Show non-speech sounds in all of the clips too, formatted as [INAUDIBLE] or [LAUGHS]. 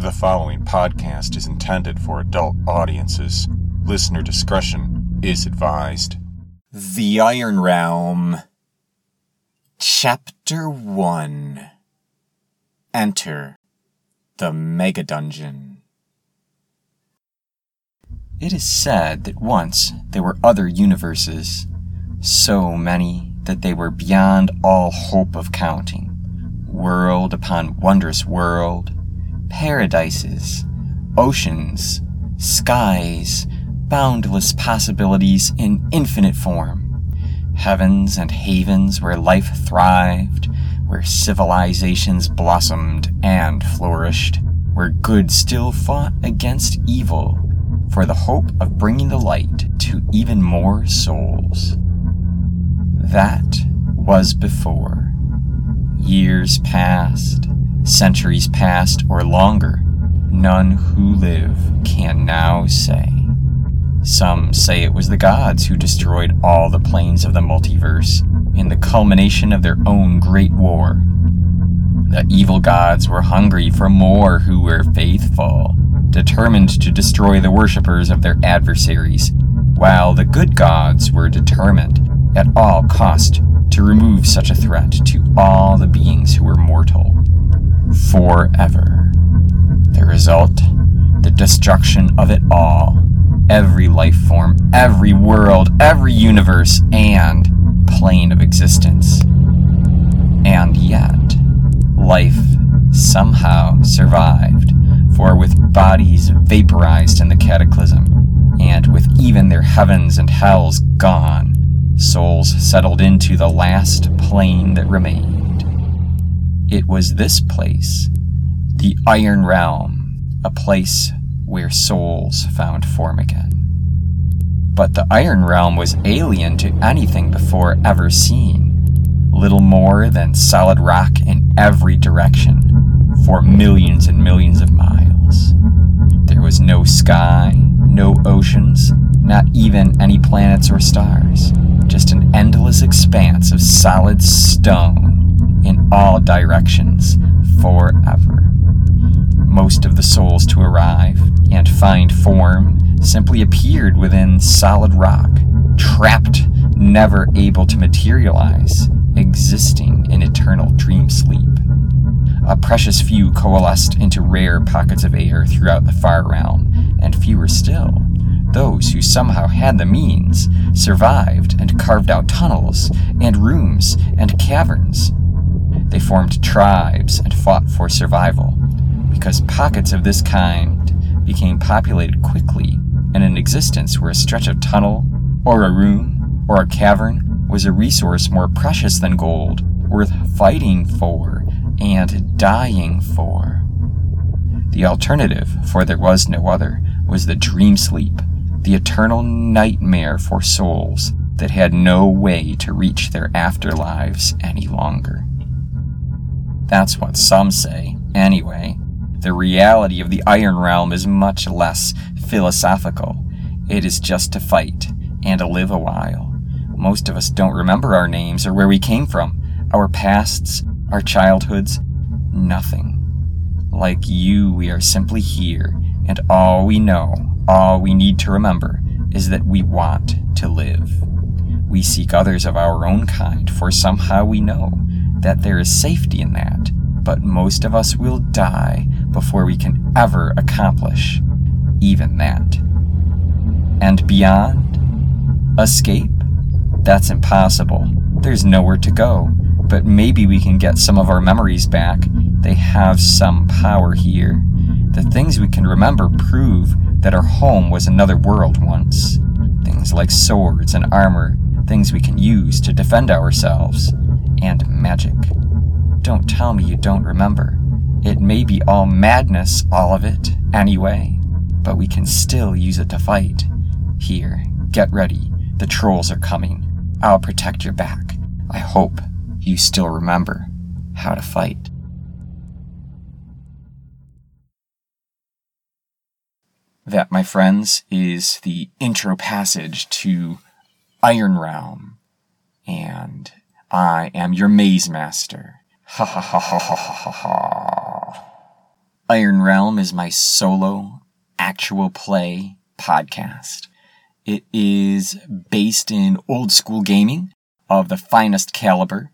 The following podcast is intended for adult audiences. Listener discretion is advised. The Iron Realm. Chapter 1 Enter the Mega Dungeon. It is said that once there were other universes, so many that they were beyond all hope of counting. World upon wondrous world, paradises, oceans, skies, boundless possibilities in infinite form, heavens and havens where life thrived, where civilizations blossomed and flourished, where good still fought against evil for the hope of bringing the light to even more souls. That was before. Years passed, centuries past or longer, none who live can now say. Some say it was the gods who destroyed all the planes of the multiverse in the culmination of their own great war. The evil gods were hungry for more who were faithful, determined to destroy the worshippers of their adversaries, while the good gods were determined, at all cost, to remove such a threat to all the beings who were mortal forever. The result? The destruction of it all. Every life form, every world, every universe, and plane of existence. And yet, life somehow survived, for with bodies vaporized in the cataclysm, and with even their heavens and hells gone, souls settled into the last plane that remained. It was this place, the Iron Realm, a place where souls found form again. But the Iron Realm was alien to anything before ever seen, little more than solid rock in every direction for millions and millions of miles. There was no sky, no oceans, not even any planets or stars, just an endless expanse of solid stone in all directions forever. Most of the souls to arrive and find form simply appeared within solid rock, trapped, never able to materialize, existing in eternal dream sleep. A precious few coalesced into rare pockets of air throughout the far realm, and fewer still, those who somehow had the means, survived and carved out tunnels, and rooms, and caverns, they formed tribes and fought for survival, because pockets of this kind became populated quickly, and an existence where a stretch of tunnel, or a room, or a cavern was a resource more precious than gold, worth fighting for and dying for. The alternative, for there was no other, was the dream sleep, the eternal nightmare for souls that had no way to reach their afterlives any longer. That's what some say, anyway. The reality of the Iron Realm is much less philosophical. It is just to fight and to live a while. Most of us don't remember our names or where we came from, our pasts, our childhoods, nothing. Like you, we are simply here, and all we know, all we need to remember, is that we want to live. We seek others of our own kind, for somehow we know that there is safety in that, but most of us will die before we can ever accomplish even that. And beyond? Escape? That's impossible. There's nowhere to go, but maybe we can get some of our memories back. They have some power here. The things we can remember prove that our home was another world once. Things like swords and armor, things we can use to defend ourselves and magic. Don't tell me you don't remember. It may be all madness, all of it, anyway, but we can still use it to fight. Here, get ready. The trolls are coming. I'll protect your back. I hope you still remember how to fight. That, my friends, is the intro passage to Iron Realm. And I am your maze master. Ha ha ha ha ha ha ha. Iron Realm is my solo actual play podcast. It is based in old school gaming of the finest caliber,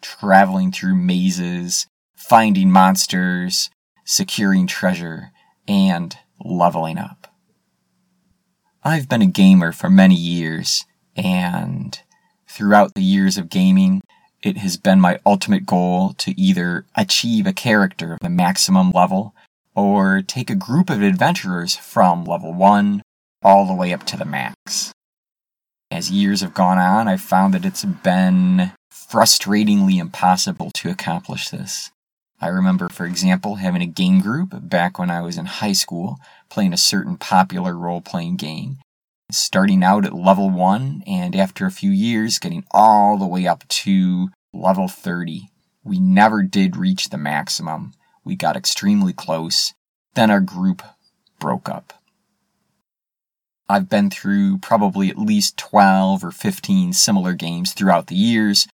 traveling through mazes, finding monsters, securing treasure, and leveling up. I've been a gamer for many years, and throughout the years of gaming, it has been my ultimate goal to either achieve a character of the maximum level or take a group of adventurers from level 1 all the way up to the max. As years have gone on, I've found that it's been frustratingly impossible to accomplish this. I remember, for example, having a game group back when I was in high school, playing a certain popular role playing game, starting out at level 1, and after a few years, getting all the way up to level 30. We never did reach the maximum. We got extremely close. Then our group broke up. I've been through probably at least 12 or 15 similar games throughout the years,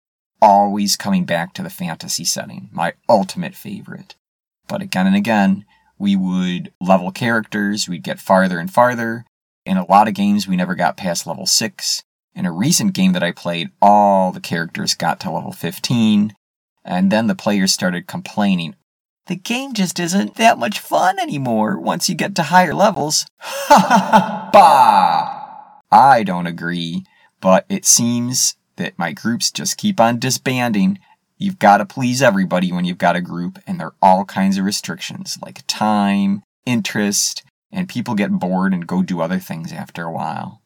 always coming back to the fantasy setting, my ultimate favorite. But again and again, we would level characters, we'd get farther and farther. In a lot of games, we never got past level 6. In a recent game that I played, all the characters got to level 15, and then the players started complaining. The game just isn't that much fun anymore once you get to higher levels. Ha ha ha! Bah! I don't agree, but it seems that my groups just keep on disbanding. You've got to please everybody when you've got a group, and there are all kinds of restrictions like time, interest, and people get bored and go do other things after a while.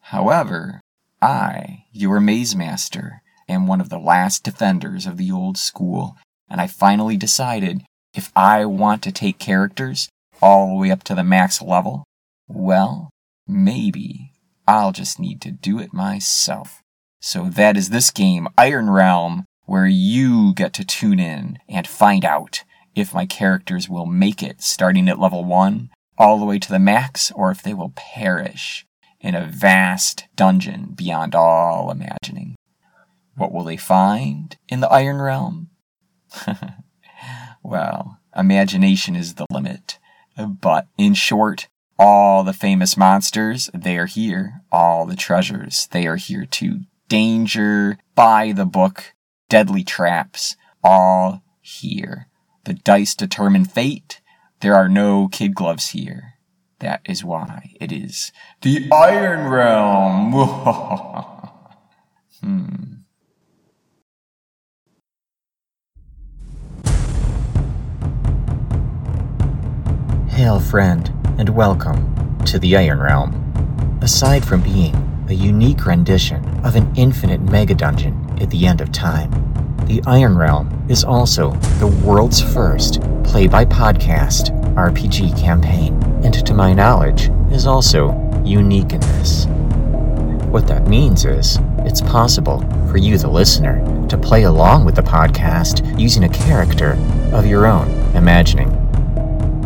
However, I, your maze master, am one of the last defenders of the old school, and I finally decided if I want to take characters all the way up to the max level, well, maybe I'll just need to do it myself. So that is this game, Iron Realm, where you get to tune in and find out if my characters will make it starting at level 1 all the way to the max or if they will perish in a vast dungeon beyond all imagining. What will they find in the Iron Realm? [LAUGHS] well, imagination is the limit. But in short, all the famous monsters, they are here. All the treasures, they are here too. Danger, by the book, deadly traps, all here. The dice determine fate. There are no kid gloves here. That is why it is the Iron Realm. [LAUGHS] hmm. Hail, friend, and welcome to the Iron Realm. Aside from being a unique rendition of an infinite mega dungeon at the end of time, the Iron Realm is also the world's first play by podcast RPG campaign, and to my knowledge, is also unique in this. What that means is, it's possible for you, the listener, to play along with the podcast using a character of your own imagining.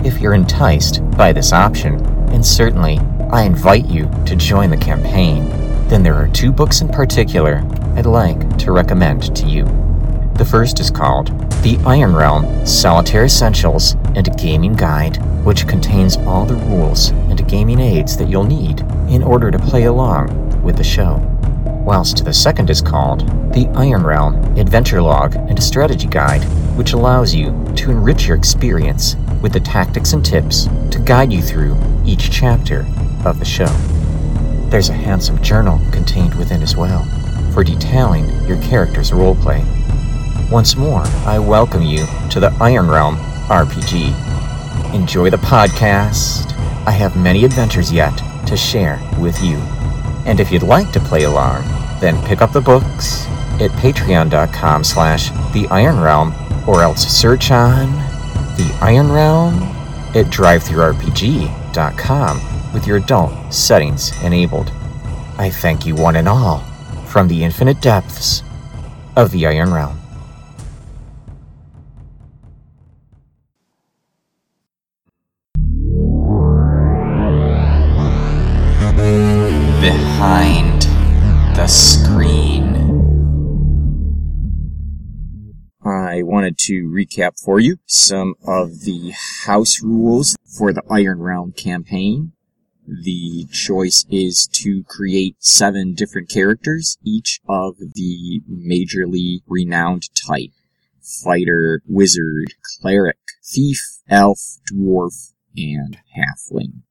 If you're enticed by this option, and certainly I invite you to join the campaign, then there are two books in particular I'd like to recommend to you. The first is called The Iron Realm Solitaire Essentials and Gaming Guide, which contains all the rules and gaming aids that you'll need in order to play along with the show. Whilst the second is called The Iron Realm Adventure Log and Strategy Guide, which allows you to enrich your experience with the tactics and tips to guide you through each chapter of the show. There's a handsome journal contained within as well for detailing your character's roleplay. Once more, I welcome you to the Iron Realm RPG. Enjoy the podcast. I have many adventures yet to share with you. And if you'd like to play along, then pick up the books at patreon.com slash the Iron Realm or else search on the Iron Realm at drivethrurpg.com with your adult settings enabled. I thank you one and all from the infinite depths of the Iron Realm. To recap for you some of the house rules for the Iron Realm campaign. The choice is to create seven different characters, each of the majorly renowned type. Fighter, wizard, cleric, thief, elf, dwarf, and halfling.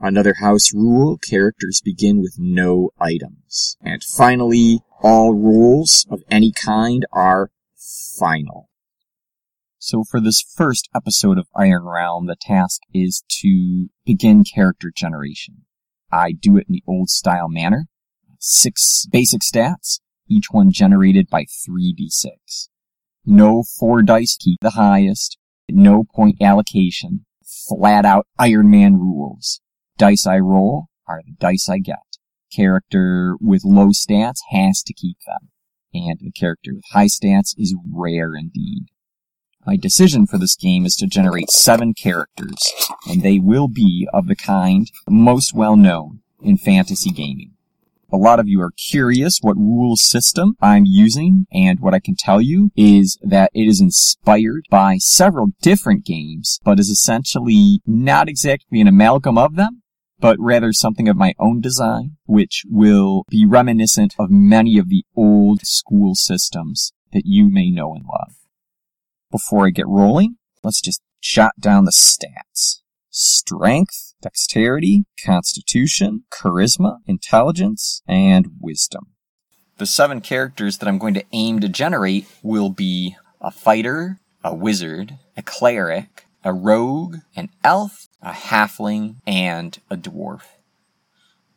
Another house rule, characters begin with no items. And finally, all rules of any kind are final. So for this first episode of Iron Realm, the task is to begin character generation. I do it in the old style manner. Six basic stats, each one generated by 3d6. No four dice keep the highest, no point allocation, flat out Iron Man rules. Dice I roll are the dice I get. Character with low stats has to keep them. And the character with high stats is rare indeed. My decision for this game is to generate seven characters, and they will be of the kind most well known in fantasy gaming. A lot of you are curious what rule system I'm using, and what I can tell you is that it is inspired by several different games, but is essentially not exactly an amalgam of them, but rather something of my own design, which will be reminiscent of many of the old school systems that you may know and love. Before I get rolling, let's just jot down the stats. Strength, dexterity, constitution, charisma, intelligence, and wisdom. The seven characters that I'm going to aim to generate will be a fighter, a wizard, a cleric, a rogue, an elf, a halfling, and a dwarf.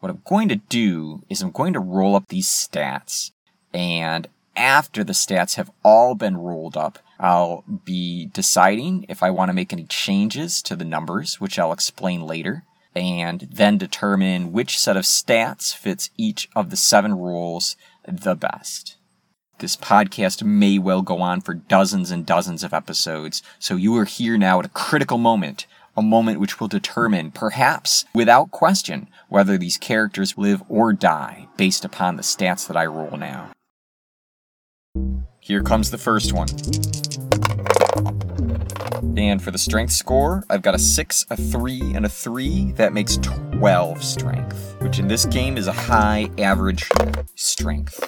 What I'm going to do is I'm going to roll up these stats, and after the stats have all been rolled up, I'll be deciding if I want to make any changes to the numbers, which I'll explain later, and then determine which set of stats fits each of the seven rules the best. This podcast may well go on for dozens and dozens of episodes, so you are here now at a critical moment, a moment which will determine, perhaps without question, whether these characters live or die based upon the stats that I roll now. Here comes the first one. And for the strength score, I've got a 6, a 3, and a 3. That makes 12 strength, which in this game is a high average strength.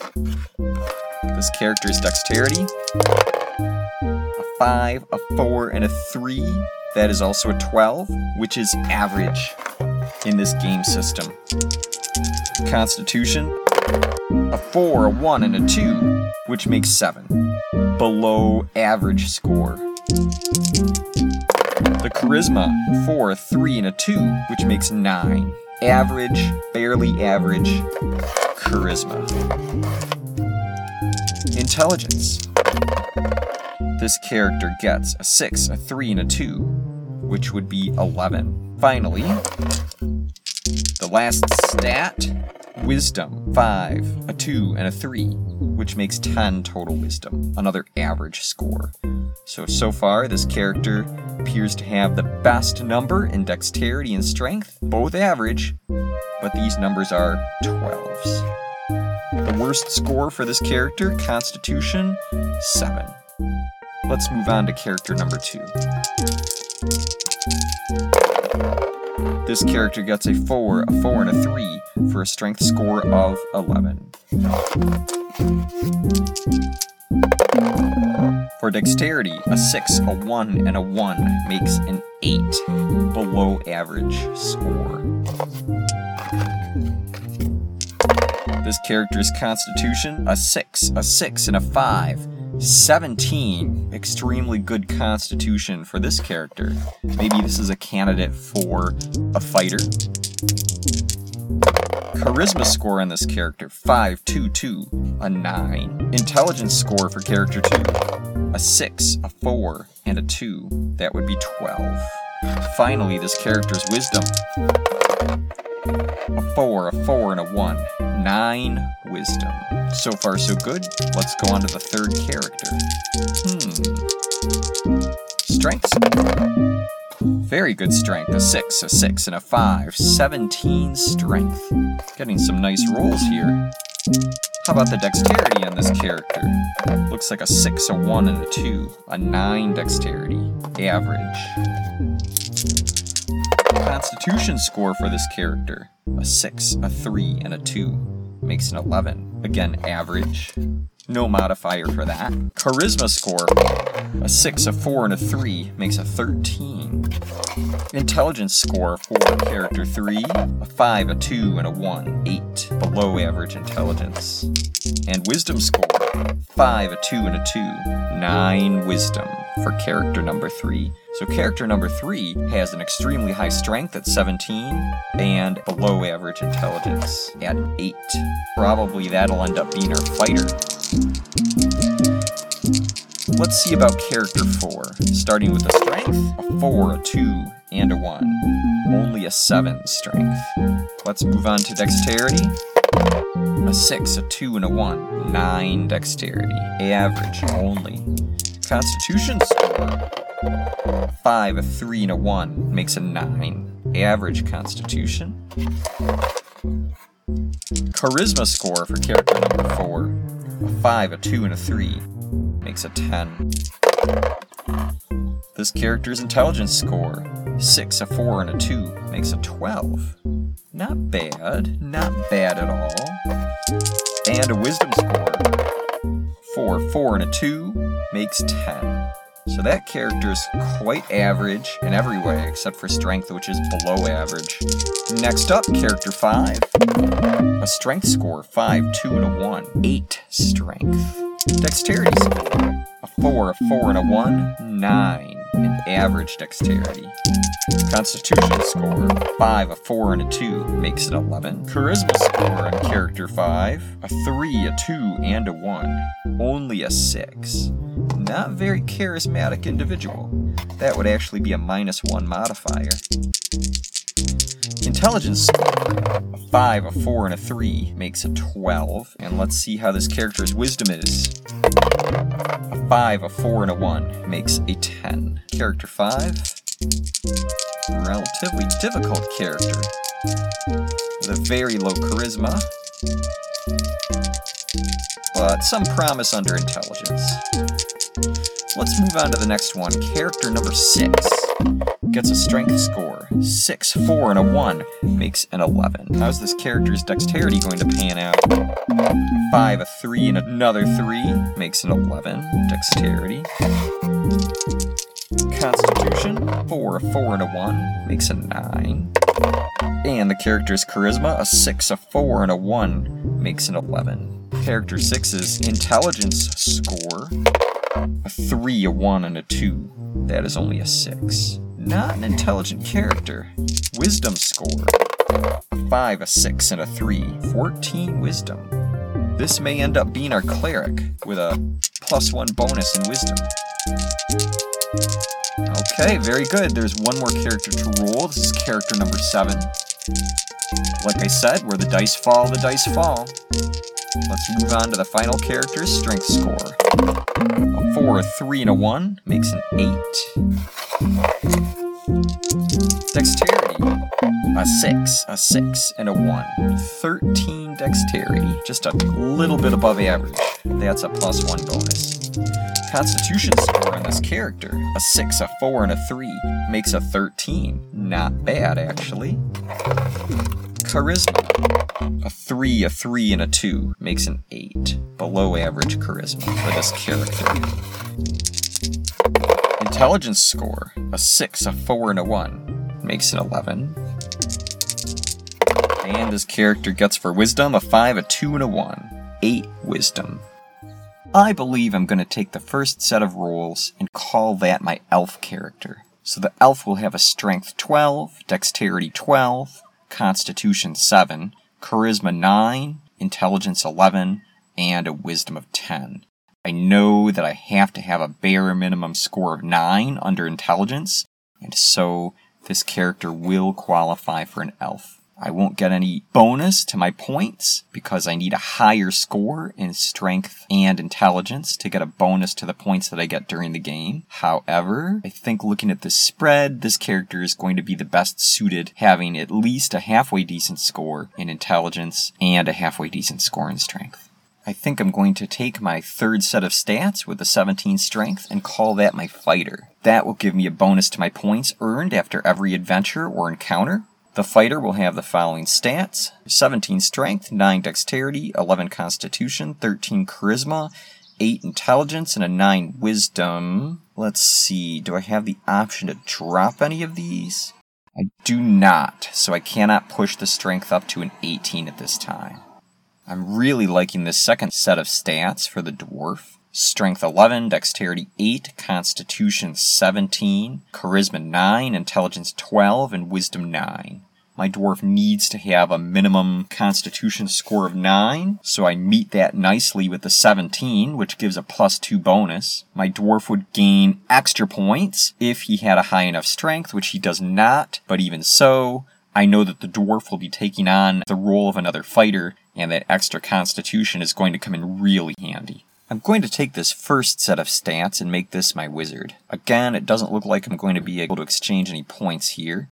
This character's dexterity. A 5, a 4, and a 3. That is also a 12, which is average in this game system. Constitution. A 4, a 1, and a 2, which makes 7. Below average score. The charisma, 4, a 3, and a 2, which makes 9. Average, barely average charisma intelligence. This character gets a 6, a 3, and a 2, which would be 11. Finally, the last stat wisdom 5, a 2, and a 3, which makes 10 total wisdom, another average score. So, so far, this character appears to have the best number in dexterity and strength, both average, but these numbers are 12s. The worst score for this character, Constitution, 7. Let's move on to character number 2. This character gets a 4, a 4, and a 3 for a strength score of 11. For dexterity, a 6, a 1, and a 1 makes an 8, below average score. This character's constitution, a 6, a 6, and a 5. 17. Extremely good constitution for this character. Maybe this is a candidate for a fighter. Charisma score on this character 5, 2, 2, a 9. Intelligence score for character 2 a 6, a 4, and a 2. That would be 12. Finally, this character's wisdom a 4, a 4, and a 1. 9 wisdom. So far, so good. Let's go on to the third character. Hmm. Strength. Very good strength. A 6, a 6, and a 5. 17 strength. Getting some nice rolls here. How about the dexterity on this character? Looks like a 6, a 1, and a 2. A 9 dexterity. Average. Constitution score for this character. A 6, a 3, and a 2. Makes an 11. Again, average. No modifier for that. Charisma score. A 6, a 4, and a 3 makes a 13. Intelligence score for character 3. A 5, a 2, and a 1. 8. Below average intelligence. And wisdom score. 5, a 2, and a 2. 9 wisdom for character number 3. So character number 3 has an extremely high strength at 17 and below average intelligence at 8. Probably that'll end up being our fighter. Let's see about character 4. Starting with a strength, a 4, a 2, and a 1. Only a 7 strength. Let's move on to dexterity. A 6, a 2, and a 1. 9 dexterity. Average only. Constitution score. 5, a 3, and a 1 makes a 9. Average constitution. Charisma score for character number 4. A 5, a 2, and a 3 makes a 10. This character's intelligence score 6, a 4, and a 2 makes a 12. Not bad, not bad at all. And a wisdom score 4, 4, and a 2 makes 10. So that character is quite average in every way except for strength, which is below average. Next up, character 5. A strength score 5, 2, and a 1. 8 strength. Dexterity score a 4, a 4, and a 1. 9 in average dexterity. Constitution score 5, a 4, and a 2 makes it 11. Charisma score on character 5 a 3, a 2, and a 1. Only a 6 not very charismatic individual. That would actually be a minus one modifier. Intelligence score. A 5, a 4, and a 3 makes a 12. And let's see how this character's wisdom is. A 5, a 4, and a 1 makes a 10. Character 5. Relatively difficult character. With a very low charisma. But some promise under intelligence. Let's move on to the next one. Character number 6 gets a strength score. 6, 4, and a 1 makes an 11. How's this character's dexterity going to pan out? 5, a 3, and another 3 makes an 11. Dexterity. Constitution, 4, a 4, and a 1 makes a 9. And the character's charisma, a 6, a 4, and a 1 makes an 11. Character 6's intelligence score, a 3, a 1, and a 2. That is only a 6. Not an intelligent character. Wisdom score. A 5, a 6, and a 3. 14 wisdom. This may end up being our cleric, with a plus 1 bonus in wisdom. Okay, very good. There's one more character to roll. This is character number 7. Like I said, where the dice fall, the dice fall. Let's move on to the final character's strength score. A 4, a 3, and a 1 makes an 8. Dexterity. A 6, a 6, and a 1. 13 dexterity. Just a little bit above average. That's a plus 1 bonus. Constitution score on this character. A 6, a 4, and a 3 makes a 13. Not bad, actually. Charisma. A 3, a 3, and a 2 makes an 8. Below average charisma for this character. Intelligence score. A 6, a 4, and a 1 makes an 11. And this character gets for wisdom a 5, a 2, and a 1. 8 wisdom. I believe I'm going to take the first set of rolls and call that my elf character. So the elf will have a strength 12, dexterity 12, constitution 7, charisma 9, intelligence 11, and a wisdom of 10. I know that I have to have a bare minimum score of 9 under intelligence, and so this character will qualify for an elf. I won't get any bonus to my points because I need a higher score in strength and intelligence to get a bonus to the points that I get during the game. However, I think looking at the spread, this character is going to be the best suited having at least a halfway decent score in intelligence and a halfway decent score in strength. I think I'm going to take my third set of stats with the 17 strength and call that my fighter. That will give me a bonus to my points earned after every adventure or encounter. The fighter will have the following stats 17 strength, 9 dexterity, 11 constitution, 13 charisma, 8 intelligence, and a 9 wisdom. Let's see, do I have the option to drop any of these? I do not, so I cannot push the strength up to an 18 at this time. I'm really liking this second set of stats for the dwarf. Strength 11, Dexterity 8, Constitution 17, Charisma 9, Intelligence 12, and Wisdom 9. My dwarf needs to have a minimum Constitution score of 9, so I meet that nicely with the 17, which gives a plus 2 bonus. My dwarf would gain extra points if he had a high enough strength, which he does not, but even so, I know that the dwarf will be taking on the role of another fighter, and that extra constitution is going to come in really handy. I'm going to take this first set of stats and make this my wizard. Again, it doesn't look like I'm going to be able to exchange any points here.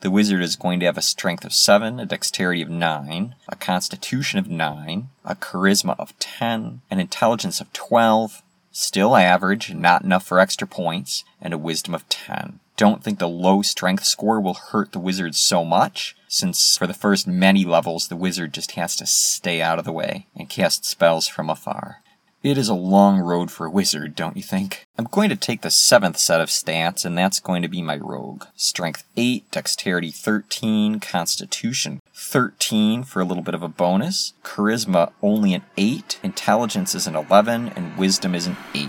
The wizard is going to have a strength of 7, a dexterity of 9, a constitution of 9, a charisma of 10, an intelligence of 12, still average, not enough for extra points, and a wisdom of 10 don't think the low strength score will hurt the wizard so much, since for the first many levels the wizard just has to stay out of the way and cast spells from afar. It is a long road for a wizard, don't you think? I'm going to take the seventh set of stats, and that's going to be my rogue. Strength 8, Dexterity 13, Constitution 13 for a little bit of a bonus, Charisma only an 8, Intelligence is an 11, and Wisdom is an 8.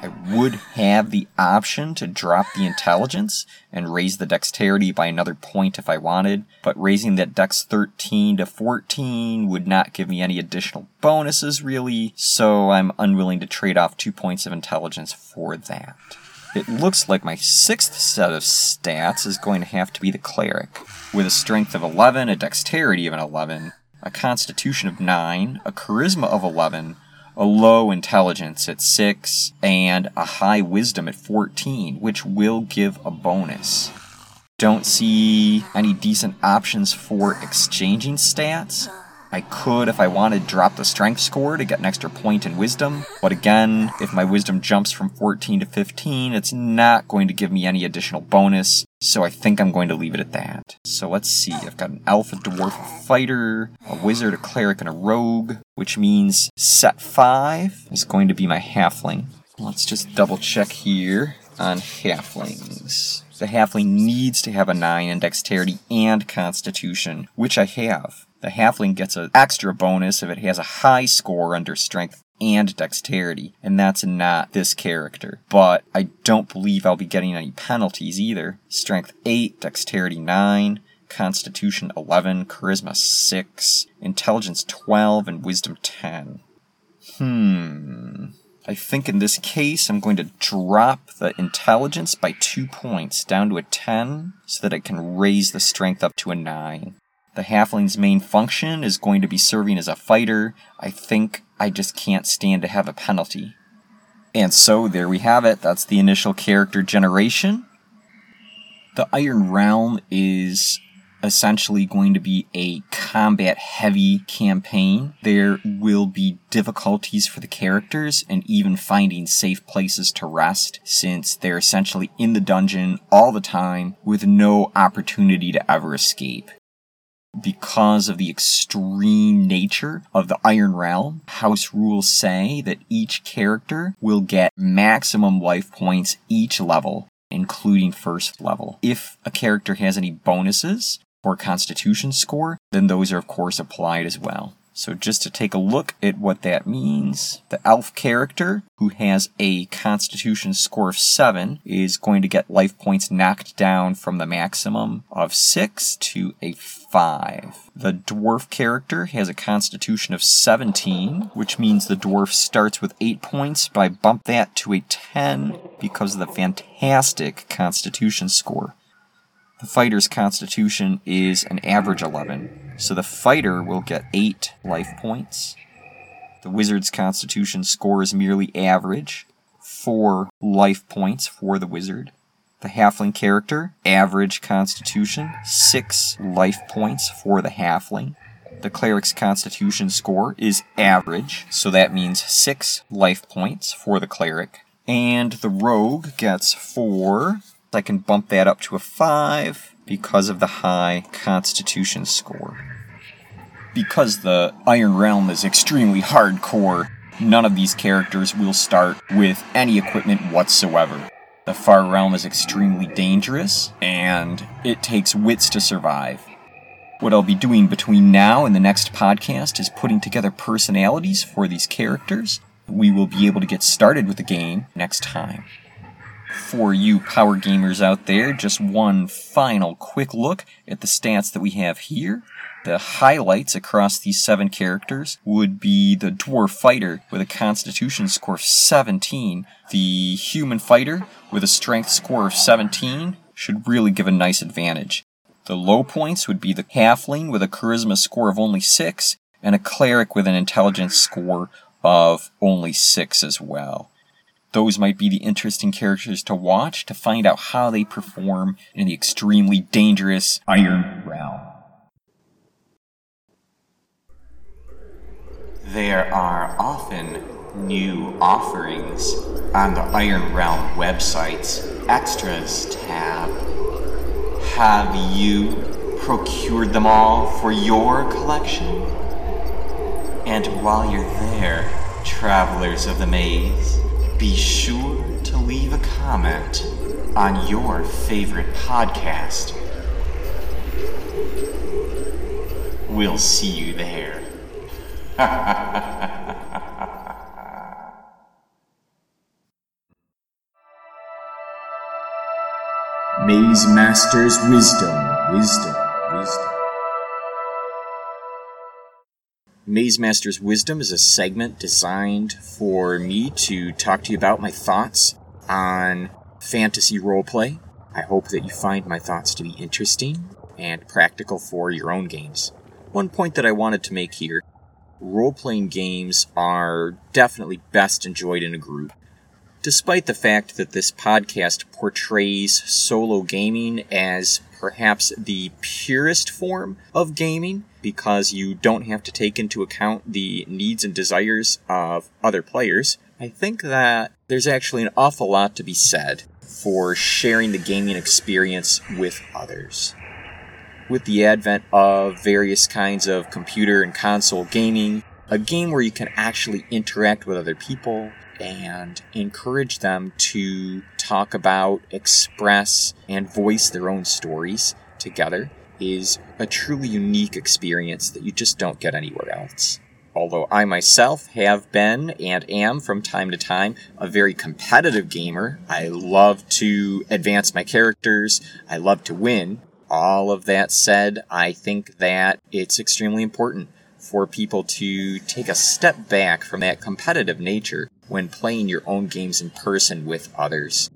I would have the option to drop the intelligence and raise the dexterity by another point if I wanted, but raising that dex 13 to 14 would not give me any additional bonuses really, so I'm unwilling to trade off two points of intelligence for that. It looks like my sixth set of stats is going to have to be the cleric, with a strength of 11, a dexterity of an 11, a constitution of 9, a charisma of 11, a low intelligence at 6, and a high wisdom at 14, which will give a bonus. Don't see any decent options for exchanging stats. I could, if I wanted, drop the strength score to get an extra point in wisdom, but again, if my wisdom jumps from 14 to 15, it's not going to give me any additional bonus, so I think I'm going to leave it at that. So let's see, I've got an elf, a dwarf, a fighter, a wizard, a cleric, and a rogue, which means set 5 is going to be my halfling. Let's just double check here on halflings. The halfling needs to have a 9 in dexterity and constitution, which I have. The halfling gets an extra bonus if it has a high score under strength and dexterity, and that's not this character. But I don't believe I'll be getting any penalties either. Strength 8, dexterity 9, constitution 11, charisma 6, intelligence 12, and wisdom 10. Hmm. I think in this case I'm going to drop the intelligence by two points down to a 10 so that I can raise the strength up to a 9. The halfling's main function is going to be serving as a fighter. I think I just can't stand to have a penalty. And so there we have it. That's the initial character generation. The Iron Realm is essentially going to be a combat heavy campaign. There will be difficulties for the characters and even finding safe places to rest since they're essentially in the dungeon all the time with no opportunity to ever escape because of the extreme nature of the Iron Realm, house rules say that each character will get maximum life points each level, including first level. If a character has any bonuses or constitution score, then those are of course applied as well. So just to take a look at what that means, the elf character who has a constitution score of 7 is going to get life points knocked down from the maximum of 6 to a 5. The dwarf character has a constitution of 17, which means the dwarf starts with 8 points, but I bump that to a 10 because of the fantastic constitution score. The fighter's constitution is an average 11, so the fighter will get 8 life points. The wizard's constitution score is merely average, 4 life points for the wizard. The halfling character, average constitution, 6 life points for the halfling. The cleric's constitution score is average, so that means six life points for the cleric. And the rogue gets four. I can bump that up to a five because of the high constitution score. Because the Iron Realm is extremely hardcore, none of these characters will start with any equipment whatsoever. The Far Realm is extremely dangerous, and it takes wits to survive. What I'll be doing between now and the next podcast is putting together personalities for these characters. We will be able to get started with the game next time. For you power gamers out there, just one final quick look at the stats that we have here. The highlights across these seven characters would be the Dwarf Fighter with a Constitution score of 17, the Human Fighter with a Strength score of 17, should really give a nice advantage. The low points would be the halfling with a charisma score of only 6 and a cleric with an intelligence score of only 6 as well. Those might be the interesting characters to watch to find out how they perform in the extremely dangerous Iron Realm. There are often new offerings on the Iron Realm website's Extras tab. Have you procured them all for your collection? And while you're there, travelers of the maze, be sure to leave a comment on your favorite podcast. We'll see you there. [LAUGHS] Maze Master's Wisdom, Wisdom, Wisdom. Maze Master's Wisdom is a segment designed for me to talk to you about my thoughts on fantasy roleplay. I hope that you find my thoughts to be interesting and practical for your own games. One point that I wanted to make here role playing games are definitely best enjoyed in a group. Despite the fact that this podcast portrays solo gaming as perhaps the purest form of gaming, because you don't have to take into account the needs and desires of other players, I think that there's actually an awful lot to be said for sharing the gaming experience with others. With the advent of various kinds of computer and console gaming, a game where you can actually interact with other people and encourage them to talk about, express, and voice their own stories together is a truly unique experience that you just don't get anywhere else. Although I myself have been and am from time to time a very competitive gamer, I love to advance my characters, I love to win. All of that said, I think that it's extremely important for people to take a step back from that competitive nature when playing your own games in person with others.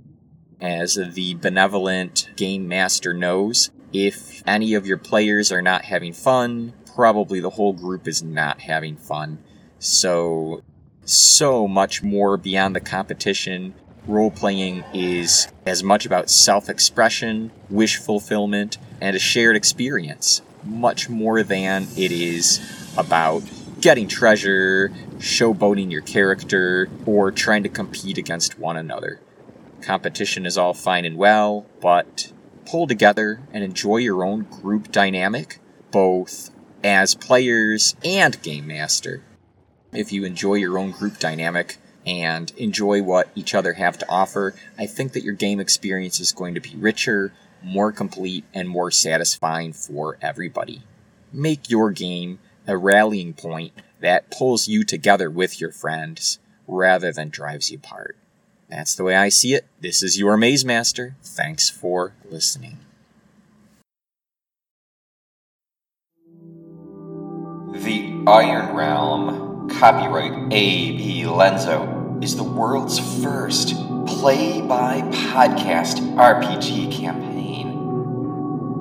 As the benevolent game master knows, if any of your players are not having fun, probably the whole group is not having fun. So, so much more beyond the competition. Role playing is as much about self expression, wish fulfillment, and a shared experience, much more than it is about getting treasure, showboating your character, or trying to compete against one another. Competition is all fine and well, but pull together and enjoy your own group dynamic, both as players and game master. If you enjoy your own group dynamic and enjoy what each other have to offer, I think that your game experience is going to be richer, more complete, and more satisfying for everybody. Make your game a rallying point that pulls you together with your friends rather than drives you apart. That's the way I see it. This is your Maze Master. Thanks for listening. The Iron Realm, copyright A.B. Lenzo, is the world's first play by podcast RPG campaign.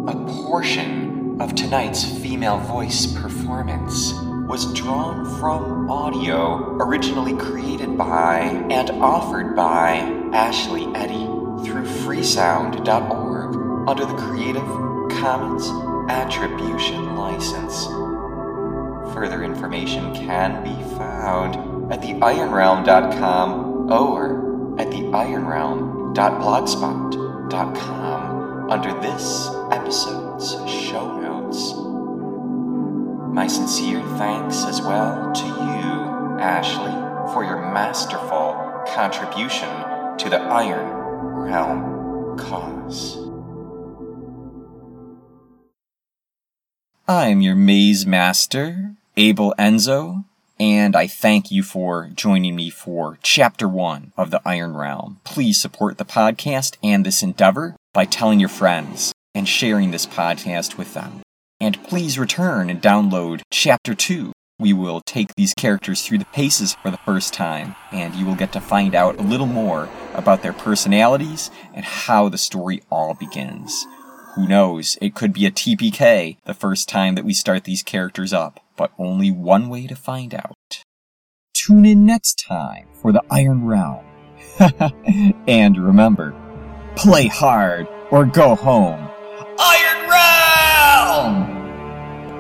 A portion of tonight's female voice performance was drawn from audio originally created by and offered by Ashley Eddy through freesound.org under the Creative Commons Attribution License. Further information can be found at theironrealm.com or at theironrealm.blogspot.com under this episode's show notes. My sincere thanks as well to you, Ashley, for your masterful contribution to the Iron Realm cause. I'm your maze master, Abel Enzo, and I thank you for joining me for Chapter 1 of the Iron Realm. Please support the podcast and this endeavor by telling your friends and sharing this podcast with them. And please return and download Chapter 2. We will take these characters through the paces for the first time, and you will get to find out a little more about their personalities and how the story all begins. Who knows, it could be a TPK the first time that we start these characters up, but only one way to find out. Tune in next time for the Iron Realm. [LAUGHS] and remember, play hard or go home. Iron Realm!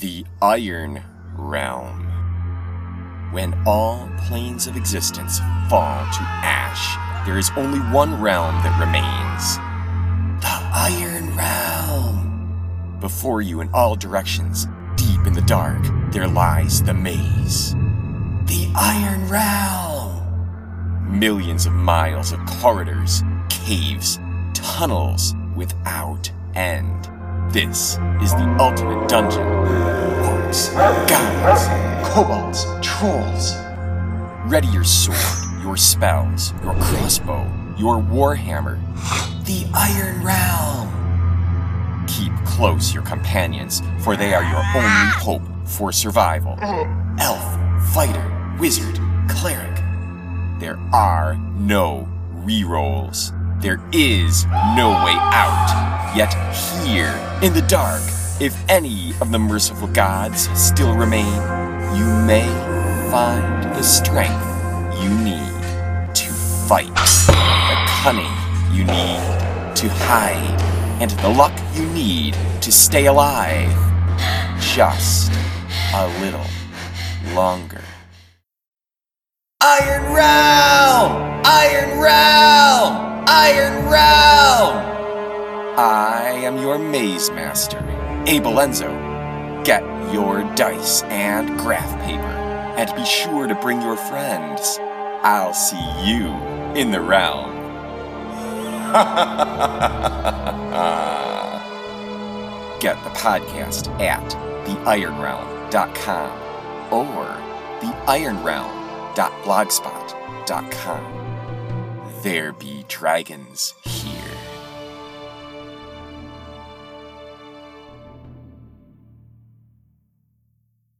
The Iron Realm. When all planes of existence fall to ash, there is only one realm that remains. The Iron Realm. Before you, in all directions, deep in the dark, there lies the maze. The Iron Realm. Millions of miles of corridors, caves, tunnels without end. This is the ultimate dungeon. Orcs, goblins, kobolds, trolls. Ready your sword, your spells, your crossbow, your warhammer. The Iron Realm. Keep close your companions, for they are your only hope for survival. Elf, fighter, wizard, cleric. There are no rerolls. There is no way out. Yet here, in the dark, if any of the merciful gods still remain, you may find the strength you need to fight, the cunning you need to hide, and the luck you need to stay alive. Just a little longer. Iron Realm! Iron Realm! Iron Realm! I am your maze master, Abel Enzo. Get your dice and graph paper, and be sure to bring your friends. I'll see you in the realm. [LAUGHS] Get the podcast at theironrealm.com or theironrealm.blogspot.com. There be dragons here.